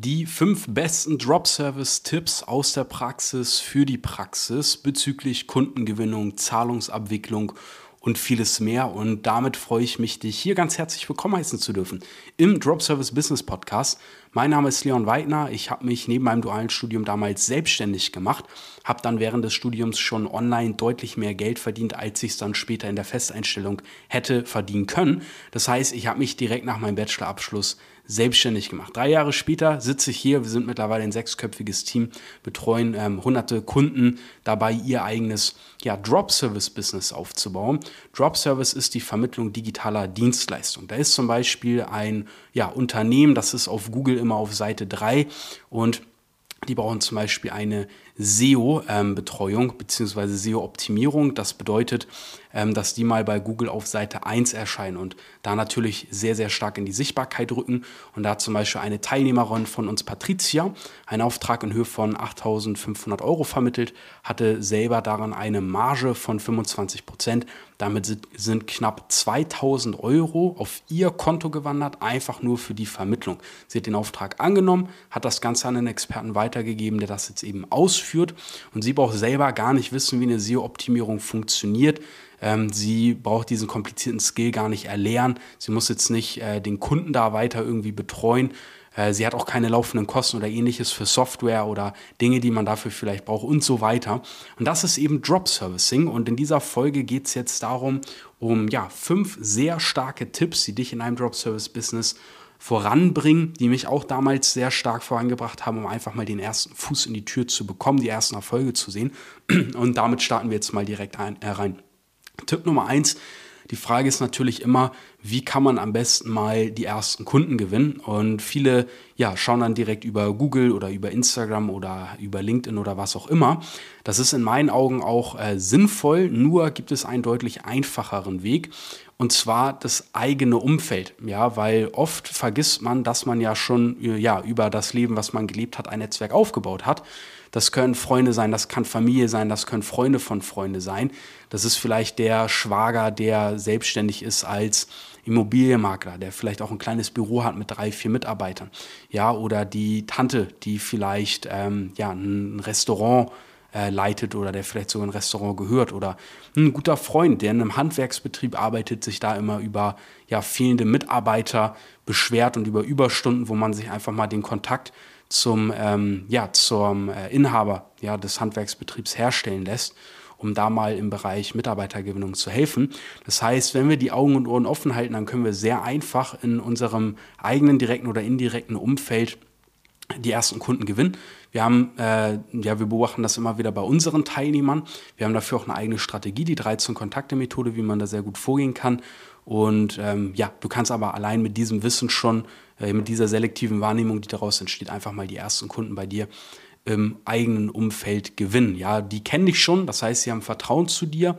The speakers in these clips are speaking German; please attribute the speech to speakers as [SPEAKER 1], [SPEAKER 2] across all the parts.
[SPEAKER 1] Die fünf besten Drop-Service-Tipps aus der Praxis für die Praxis bezüglich Kundengewinnung, Zahlungsabwicklung und vieles mehr. Und damit freue ich mich, dich hier ganz herzlich willkommen heißen zu dürfen im Drop Service Business Podcast. Mein Name ist Leon Weidner. Ich habe mich neben meinem dualen Studium damals selbstständig gemacht, habe dann während des Studiums schon online deutlich mehr Geld verdient, als ich es dann später in der Festeinstellung hätte verdienen können. Das heißt, ich habe mich direkt nach meinem Bachelorabschluss selbstständig gemacht. Drei Jahre später sitze ich hier, wir sind mittlerweile ein sechsköpfiges Team, betreuen ähm, hunderte Kunden dabei, ihr eigenes ja, Drop-Service-Business aufzubauen. Drop-Service ist die Vermittlung digitaler Dienstleistungen. Da ist zum Beispiel ein ja, Unternehmen, das ist auf Google immer auf Seite 3 und die brauchen zum Beispiel eine SEO-Betreuung ähm, bzw. SEO-Optimierung. Das bedeutet, ähm, dass die mal bei Google auf Seite 1 erscheinen und da natürlich sehr, sehr stark in die Sichtbarkeit rücken. Und da hat zum Beispiel eine Teilnehmerin von uns, Patricia, einen Auftrag in Höhe von 8.500 Euro vermittelt, hatte selber daran eine Marge von 25 Prozent. Damit sind, knapp 2000 Euro auf ihr Konto gewandert, einfach nur für die Vermittlung. Sie hat den Auftrag angenommen, hat das Ganze an einen Experten weitergegeben, der das jetzt eben ausführt. Und sie braucht selber gar nicht wissen, wie eine SEO-Optimierung funktioniert. Ähm, sie braucht diesen komplizierten Skill gar nicht erlernen. Sie muss jetzt nicht äh, den Kunden da weiter irgendwie betreuen. Äh, sie hat auch keine laufenden Kosten oder ähnliches für Software oder Dinge, die man dafür vielleicht braucht und so weiter. Und das ist eben Drop Servicing. Und in dieser Folge geht es jetzt darum, um ja, fünf sehr starke Tipps, die dich in einem Drop Service Business voranbringen, die mich auch damals sehr stark vorangebracht haben, um einfach mal den ersten Fuß in die Tür zu bekommen, die ersten Erfolge zu sehen. Und damit starten wir jetzt mal direkt ein, äh, rein. Tipp Nummer eins, die Frage ist natürlich immer, wie kann man am besten mal die ersten Kunden gewinnen? Und viele ja, schauen dann direkt über Google oder über Instagram oder über LinkedIn oder was auch immer. Das ist in meinen Augen auch äh, sinnvoll, nur gibt es einen deutlich einfacheren Weg und zwar das eigene Umfeld, ja, weil oft vergisst man, dass man ja schon ja, über das Leben, was man gelebt hat, ein Netzwerk aufgebaut hat. Das können Freunde sein, das kann Familie sein, das können Freunde von Freunde sein. Das ist vielleicht der Schwager, der selbstständig ist als Immobilienmakler, der vielleicht auch ein kleines Büro hat mit drei, vier Mitarbeitern. Ja, oder die Tante, die vielleicht ähm, ja, ein Restaurant äh, leitet oder der vielleicht sogar ein Restaurant gehört oder ein guter Freund, der in einem Handwerksbetrieb arbeitet, sich da immer über ja, fehlende Mitarbeiter beschwert und über Überstunden, wo man sich einfach mal den Kontakt zum, ähm, ja, zum äh, Inhaber ja, des Handwerksbetriebs herstellen lässt, um da mal im Bereich Mitarbeitergewinnung zu helfen. Das heißt, wenn wir die Augen und Ohren offen halten, dann können wir sehr einfach in unserem eigenen direkten oder indirekten Umfeld die ersten Kunden gewinnen. Wir haben, äh, ja, wir beobachten das immer wieder bei unseren Teilnehmern. Wir haben dafür auch eine eigene Strategie, die 13 Kontakte Methode, wie man da sehr gut vorgehen kann. Und ähm, ja, du kannst aber allein mit diesem Wissen schon, äh, mit dieser selektiven Wahrnehmung, die daraus entsteht, einfach mal die ersten Kunden bei dir im eigenen Umfeld gewinnen. Ja, die kennen dich schon, das heißt, sie haben Vertrauen zu dir.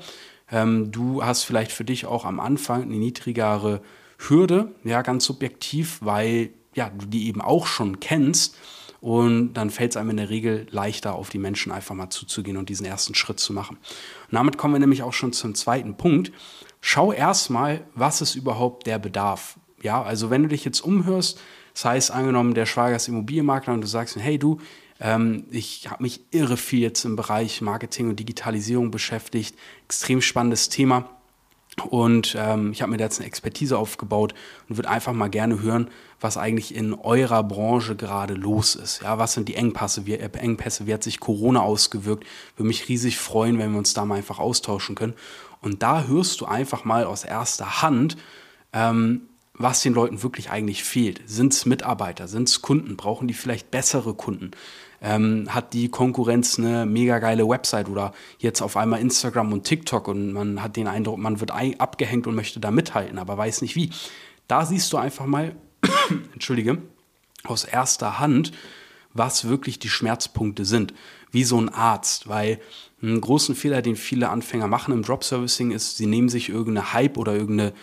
[SPEAKER 1] Ähm, du hast vielleicht für dich auch am Anfang eine niedrigere Hürde, ja, ganz subjektiv, weil ja, du die eben auch schon kennst. Und dann fällt es einem in der Regel leichter, auf die Menschen einfach mal zuzugehen und diesen ersten Schritt zu machen. Und damit kommen wir nämlich auch schon zum zweiten Punkt. Schau erstmal, was ist überhaupt der Bedarf. Ja, also wenn du dich jetzt umhörst, das heißt angenommen, der Schwager ist Immobilienmakler und du sagst, hey du, ähm, ich habe mich irre viel jetzt im Bereich Marketing und Digitalisierung beschäftigt, extrem spannendes Thema und ähm, ich habe mir da jetzt eine Expertise aufgebaut und würde einfach mal gerne hören, was eigentlich in eurer Branche gerade los ist. Ja, was sind die Engpässe? Wie, äh, Engpässe? Wie hat sich Corona ausgewirkt? Würde mich riesig freuen, wenn wir uns da mal einfach austauschen können. Und da hörst du einfach mal aus erster Hand, ähm, was den Leuten wirklich eigentlich fehlt. Sind es Mitarbeiter? Sind es Kunden? Brauchen die vielleicht bessere Kunden? Ähm, hat die Konkurrenz eine mega geile Website oder jetzt auf einmal Instagram und TikTok und man hat den Eindruck, man wird abgehängt und möchte da mithalten, aber weiß nicht wie. Da siehst du einfach mal, entschuldige, aus erster Hand, was wirklich die Schmerzpunkte sind, wie so ein Arzt, weil einen großen Fehler, den viele Anfänger machen im Drop-Servicing, ist, sie nehmen sich irgendeine Hype oder irgendeine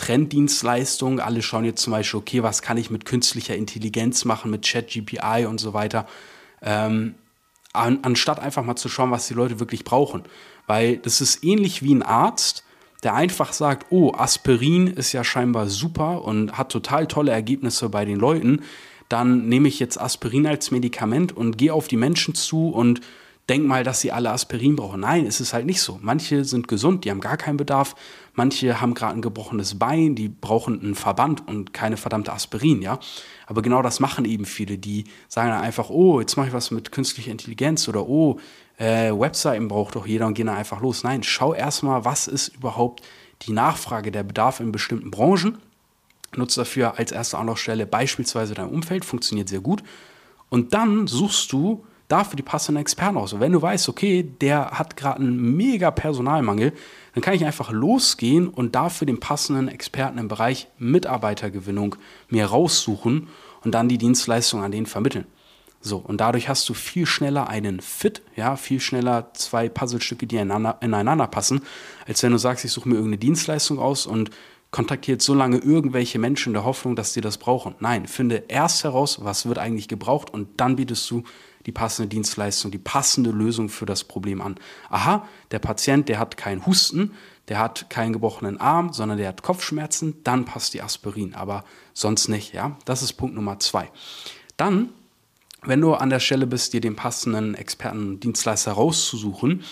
[SPEAKER 1] Trenddienstleistung. Alle schauen jetzt zum Beispiel, okay, was kann ich mit künstlicher Intelligenz machen, mit Chat-GPI und so weiter, ähm, an, anstatt einfach mal zu schauen, was die Leute wirklich brauchen. Weil das ist ähnlich wie ein Arzt, der einfach sagt, oh, Aspirin ist ja scheinbar super und hat total tolle Ergebnisse bei den Leuten dann nehme ich jetzt Aspirin als Medikament und gehe auf die Menschen zu und denk mal, dass sie alle Aspirin brauchen. Nein, es ist halt nicht so. Manche sind gesund, die haben gar keinen Bedarf. Manche haben gerade ein gebrochenes Bein, die brauchen einen Verband und keine verdammte Aspirin, ja. Aber genau das machen eben viele, die sagen dann einfach, oh, jetzt mache ich was mit künstlicher Intelligenz oder oh, äh, Webseiten braucht doch jeder und gehen dann einfach los. Nein, schau erstmal, was ist überhaupt die Nachfrage, der Bedarf in bestimmten Branchen. Nutze dafür als erste Anlaufstelle beispielsweise dein Umfeld, funktioniert sehr gut. Und dann suchst du dafür die passenden Experten aus. Wenn du weißt, okay, der hat gerade einen mega Personalmangel, dann kann ich einfach losgehen und dafür den passenden Experten im Bereich Mitarbeitergewinnung mir raussuchen und dann die Dienstleistung an den vermitteln. So, und dadurch hast du viel schneller einen Fit, ja, viel schneller zwei Puzzlestücke, die ineinander, ineinander passen, als wenn du sagst, ich suche mir irgendeine Dienstleistung aus und kontaktiert so lange irgendwelche Menschen in der Hoffnung, dass die das brauchen. Nein, finde erst heraus, was wird eigentlich gebraucht und dann bietest du die passende Dienstleistung, die passende Lösung für das Problem an. Aha, der Patient, der hat keinen Husten, der hat keinen gebrochenen Arm, sondern der hat Kopfschmerzen, dann passt die Aspirin, aber sonst nicht, ja. Das ist Punkt Nummer zwei. Dann, wenn du an der Stelle bist, dir den passenden Experten, Dienstleister rauszusuchen,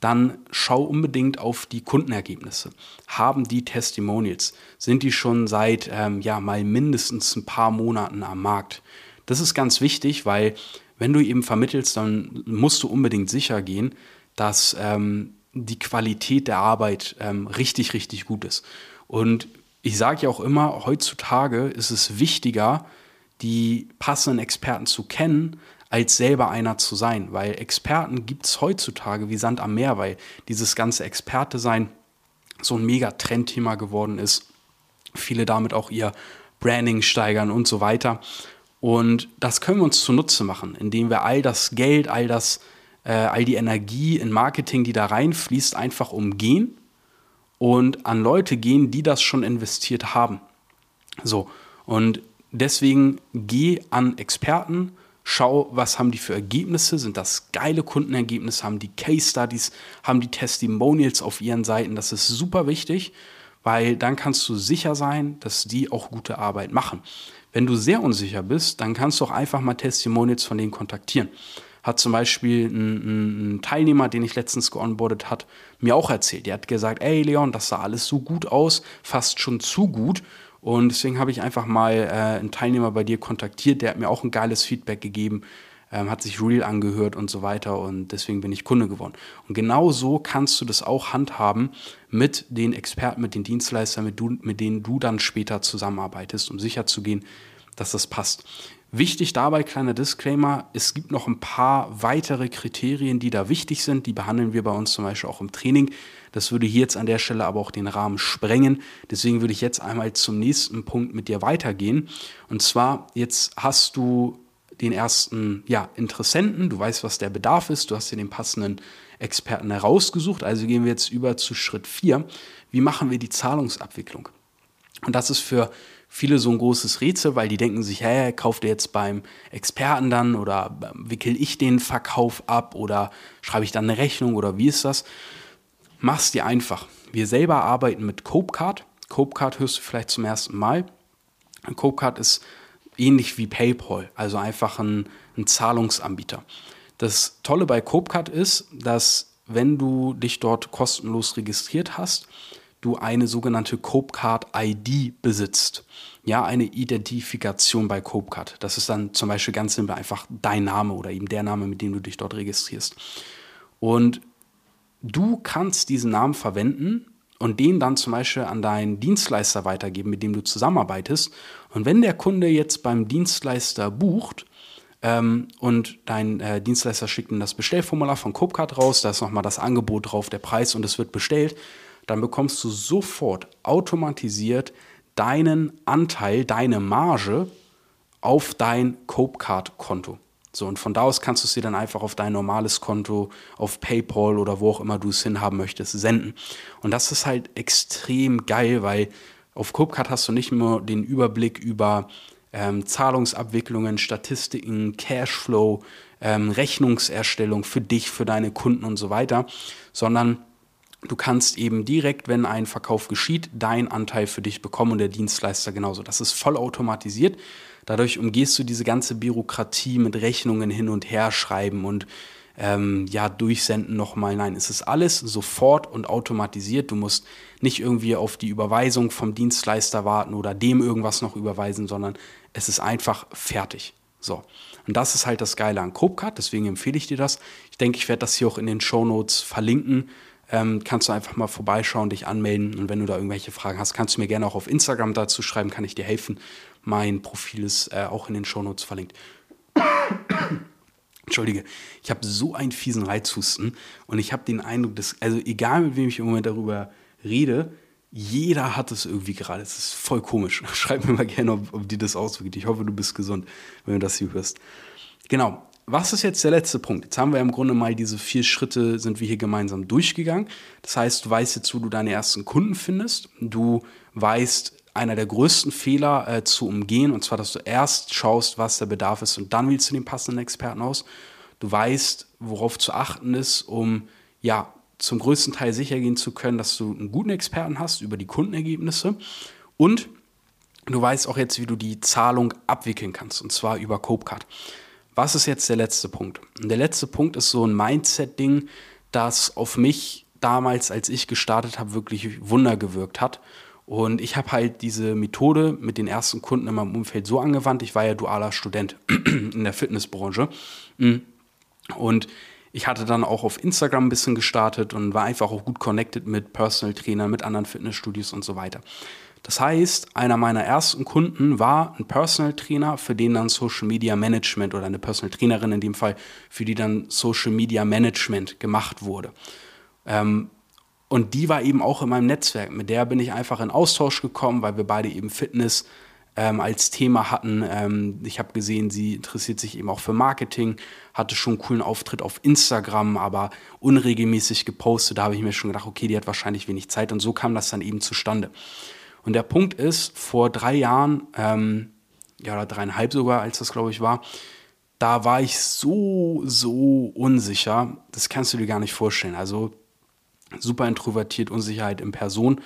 [SPEAKER 1] dann schau unbedingt auf die Kundenergebnisse. Haben die Testimonials? Sind die schon seit ähm, ja mal mindestens ein paar Monaten am Markt? Das ist ganz wichtig, weil wenn du eben vermittelst, dann musst du unbedingt sicher gehen, dass ähm, die Qualität der Arbeit ähm, richtig, richtig gut ist. Und ich sage ja auch immer, heutzutage ist es wichtiger, die passenden Experten zu kennen, als selber einer zu sein. Weil Experten gibt es heutzutage wie Sand am Meer, weil dieses ganze Experte-Sein so ein mega Trendthema geworden ist. Viele damit auch ihr Branding steigern und so weiter. Und das können wir uns zunutze machen, indem wir all das Geld, all das, äh, all die Energie in Marketing, die da reinfließt, einfach umgehen und an Leute gehen, die das schon investiert haben. So, und deswegen geh an Experten, schau, was haben die für Ergebnisse, sind das geile Kundenergebnisse, haben die Case Studies, haben die Testimonials auf ihren Seiten, das ist super wichtig, weil dann kannst du sicher sein, dass die auch gute Arbeit machen. Wenn du sehr unsicher bist, dann kannst du auch einfach mal Testimonials von denen kontaktieren. Hat zum Beispiel ein, ein Teilnehmer, den ich letztens geonboardet hat, mir auch erzählt. Der hat gesagt, ey Leon, das sah alles so gut aus, fast schon zu gut. Und deswegen habe ich einfach mal äh, einen Teilnehmer bei dir kontaktiert, der hat mir auch ein geiles Feedback gegeben, ähm, hat sich real angehört und so weiter und deswegen bin ich Kunde geworden. Und genau so kannst du das auch handhaben mit den Experten, mit den Dienstleistern, mit, du, mit denen du dann später zusammenarbeitest, um sicherzugehen, dass das passt. Wichtig dabei, kleiner Disclaimer, es gibt noch ein paar weitere Kriterien, die da wichtig sind. Die behandeln wir bei uns zum Beispiel auch im Training. Das würde hier jetzt an der Stelle aber auch den Rahmen sprengen. Deswegen würde ich jetzt einmal zum nächsten Punkt mit dir weitergehen. Und zwar, jetzt hast du den ersten ja, Interessenten, du weißt, was der Bedarf ist, du hast dir den passenden Experten herausgesucht. Also gehen wir jetzt über zu Schritt 4. Wie machen wir die Zahlungsabwicklung? Und das ist für viele so ein großes Rätsel, weil die denken sich, hä, kauft ihr jetzt beim Experten dann oder wickel ich den Verkauf ab oder schreibe ich dann eine Rechnung oder wie ist das? Mach's dir einfach. Wir selber arbeiten mit Copecard. Copecard hörst du vielleicht zum ersten Mal. Copecard ist ähnlich wie PayPal, also einfach ein, ein Zahlungsanbieter. Das Tolle bei Copecard ist, dass wenn du dich dort kostenlos registriert hast, du eine sogenannte Copecard ID besitzt. Ja, eine Identifikation bei Copecard. Das ist dann zum Beispiel ganz simpel einfach dein Name oder eben der Name, mit dem du dich dort registrierst. Und du kannst diesen Namen verwenden und den dann zum Beispiel an deinen Dienstleister weitergeben, mit dem du zusammenarbeitest. Und wenn der Kunde jetzt beim Dienstleister bucht ähm, und dein äh, Dienstleister schickt ihm das Bestellformular von Copecard raus, da ist nochmal das Angebot drauf, der Preis und es wird bestellt, dann bekommst du sofort automatisiert deinen Anteil, deine Marge auf dein Copecard-Konto. So, und von da aus kannst du dir dann einfach auf dein normales Konto, auf PayPal oder wo auch immer du es hinhaben möchtest, senden. Und das ist halt extrem geil, weil auf Copecard hast du nicht nur den Überblick über ähm, Zahlungsabwicklungen, Statistiken, Cashflow, ähm, Rechnungserstellung für dich, für deine Kunden und so weiter, sondern Du kannst eben direkt, wenn ein Verkauf geschieht, deinen Anteil für dich bekommen und der Dienstleister genauso. Das ist voll automatisiert. Dadurch umgehst du diese ganze Bürokratie mit Rechnungen hin und her schreiben und ähm, ja, durchsenden nochmal. Nein, es ist alles sofort und automatisiert. Du musst nicht irgendwie auf die Überweisung vom Dienstleister warten oder dem irgendwas noch überweisen, sondern es ist einfach fertig. So. Und das ist halt das Geile an Copecard, deswegen empfehle ich dir das. Ich denke, ich werde das hier auch in den Show Notes verlinken ähm, kannst du einfach mal vorbeischauen, dich anmelden. Und wenn du da irgendwelche Fragen hast, kannst du mir gerne auch auf Instagram dazu schreiben, kann ich dir helfen. Mein Profil ist äh, auch in den Shownotes verlinkt. Entschuldige, ich habe so einen fiesen Reizhusten und ich habe den Eindruck, dass, also egal mit wem ich im Moment darüber rede, jeder hat es irgendwie gerade. Es ist voll komisch. Schreib mir mal gerne, ob, ob dir das auswirkt. Ich hoffe, du bist gesund, wenn du das hier hörst. Genau was ist jetzt der letzte Punkt? Jetzt haben wir im Grunde mal diese vier Schritte, sind wir hier gemeinsam durchgegangen. Das heißt, du weißt jetzt, wo du deine ersten Kunden findest. Du weißt, einer der größten Fehler äh, zu umgehen, und zwar, dass du erst schaust, was der Bedarf ist und dann wählst du den passenden Experten aus. Du weißt, worauf zu achten ist, um ja zum größten Teil sicher gehen zu können, dass du einen guten Experten hast über die Kundenergebnisse. Und du weißt auch jetzt, wie du die Zahlung abwickeln kannst, und zwar über Copecard. Was ist jetzt der letzte Punkt? Und der letzte Punkt ist so ein Mindset-Ding, das auf mich damals, als ich gestartet habe, wirklich Wunder gewirkt hat. Und ich habe halt diese Methode mit den ersten Kunden in meinem Umfeld so angewandt. Ich war ja dualer Student in der Fitnessbranche. Und ich hatte dann auch auf Instagram ein bisschen gestartet und war einfach auch gut connected mit Personal Trainern, mit anderen Fitnessstudios und so weiter. Das heißt, einer meiner ersten Kunden war ein Personal Trainer, für den dann Social Media Management oder eine Personal Trainerin in dem Fall, für die dann Social Media Management gemacht wurde. Ähm, und die war eben auch in meinem Netzwerk. Mit der bin ich einfach in Austausch gekommen, weil wir beide eben Fitness ähm, als Thema hatten. Ähm, ich habe gesehen, sie interessiert sich eben auch für Marketing, hatte schon einen coolen Auftritt auf Instagram, aber unregelmäßig gepostet. Da habe ich mir schon gedacht, okay, die hat wahrscheinlich wenig Zeit. Und so kam das dann eben zustande. Und der Punkt ist, vor drei Jahren, ähm, ja, oder dreieinhalb sogar, als das, glaube ich, war, da war ich so, so unsicher, das kannst du dir gar nicht vorstellen. Also super introvertiert, Unsicherheit in Person.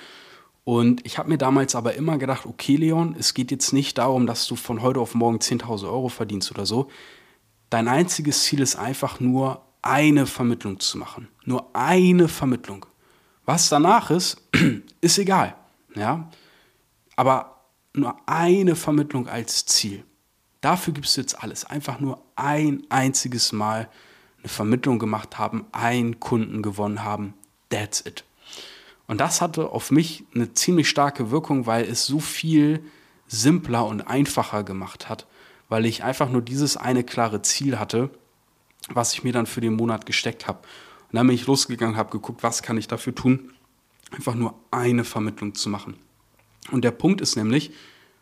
[SPEAKER 1] Und ich habe mir damals aber immer gedacht, okay, Leon, es geht jetzt nicht darum, dass du von heute auf morgen 10.000 Euro verdienst oder so. Dein einziges Ziel ist einfach nur, eine Vermittlung zu machen. Nur eine Vermittlung. Was danach ist, ist egal. Ja? Aber nur eine Vermittlung als Ziel. Dafür gibst du jetzt alles. Einfach nur ein einziges Mal eine Vermittlung gemacht haben, einen Kunden gewonnen haben. That's it. Und das hatte auf mich eine ziemlich starke Wirkung, weil es so viel simpler und einfacher gemacht hat, weil ich einfach nur dieses eine klare Ziel hatte, was ich mir dann für den Monat gesteckt habe. Und dann bin ich losgegangen, habe geguckt, was kann ich dafür tun, einfach nur eine Vermittlung zu machen. Und der Punkt ist nämlich,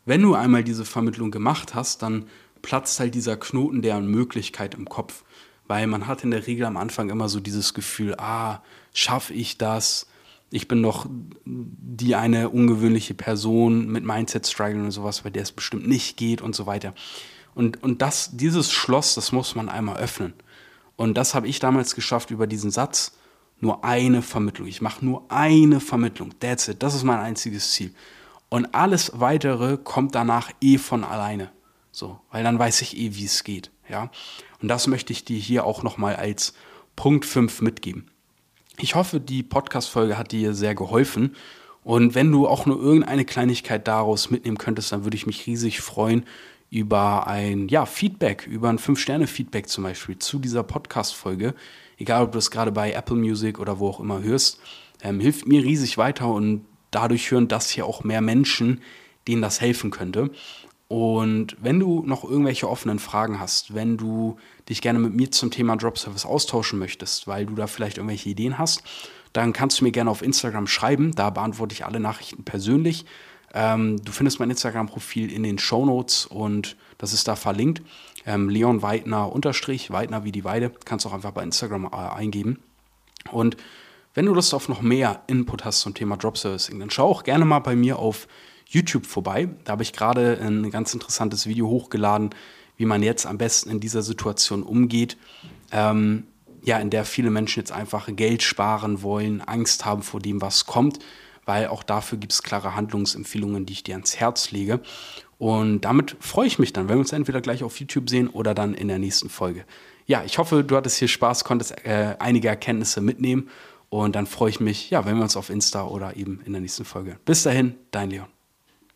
[SPEAKER 1] wenn du einmal diese Vermittlung gemacht hast, dann platzt halt dieser Knoten der Möglichkeit im Kopf. Weil man hat in der Regel am Anfang immer so dieses Gefühl, ah, schaffe ich das? Ich bin doch die eine ungewöhnliche Person mit Mindset-Struggle und sowas, bei der es bestimmt nicht geht und so weiter. Und, und das, dieses Schloss, das muss man einmal öffnen. Und das habe ich damals geschafft über diesen Satz, nur eine Vermittlung. Ich mache nur eine Vermittlung. That's it. Das ist mein einziges Ziel. Und alles weitere kommt danach eh von alleine. So, weil dann weiß ich eh, wie es geht. Ja. Und das möchte ich dir hier auch nochmal als Punkt 5 mitgeben. Ich hoffe, die Podcast-Folge hat dir sehr geholfen. Und wenn du auch nur irgendeine Kleinigkeit daraus mitnehmen könntest, dann würde ich mich riesig freuen über ein ja, Feedback, über ein 5-Sterne-Feedback zum Beispiel zu dieser Podcast-Folge. Egal, ob du es gerade bei Apple Music oder wo auch immer hörst. Ähm, hilft mir riesig weiter und dadurch hören das hier auch mehr Menschen, denen das helfen könnte. Und wenn du noch irgendwelche offenen Fragen hast, wenn du dich gerne mit mir zum Thema Drop Service austauschen möchtest, weil du da vielleicht irgendwelche Ideen hast, dann kannst du mir gerne auf Instagram schreiben. Da beantworte ich alle Nachrichten persönlich. Ähm, du findest mein Instagram-Profil in den Show Notes und das ist da verlinkt. Ähm, Leon Weidner unterstrich, Weidner wie die Weide. Kannst du auch einfach bei Instagram äh, eingeben. Und wenn du Lust auf noch mehr Input hast zum Thema Drop Servicing, dann schau auch gerne mal bei mir auf YouTube vorbei. Da habe ich gerade ein ganz interessantes Video hochgeladen, wie man jetzt am besten in dieser Situation umgeht. Ähm, ja, in der viele Menschen jetzt einfach Geld sparen wollen, Angst haben vor dem, was kommt, weil auch dafür gibt es klare Handlungsempfehlungen, die ich dir ans Herz lege. Und damit freue ich mich dann, wenn wir uns entweder gleich auf YouTube sehen oder dann in der nächsten Folge. Ja, ich hoffe, du hattest hier Spaß, konntest äh, einige Erkenntnisse mitnehmen und dann freue ich mich, ja, wenn wir uns auf Insta oder eben in der nächsten Folge. Bis dahin, dein Leon.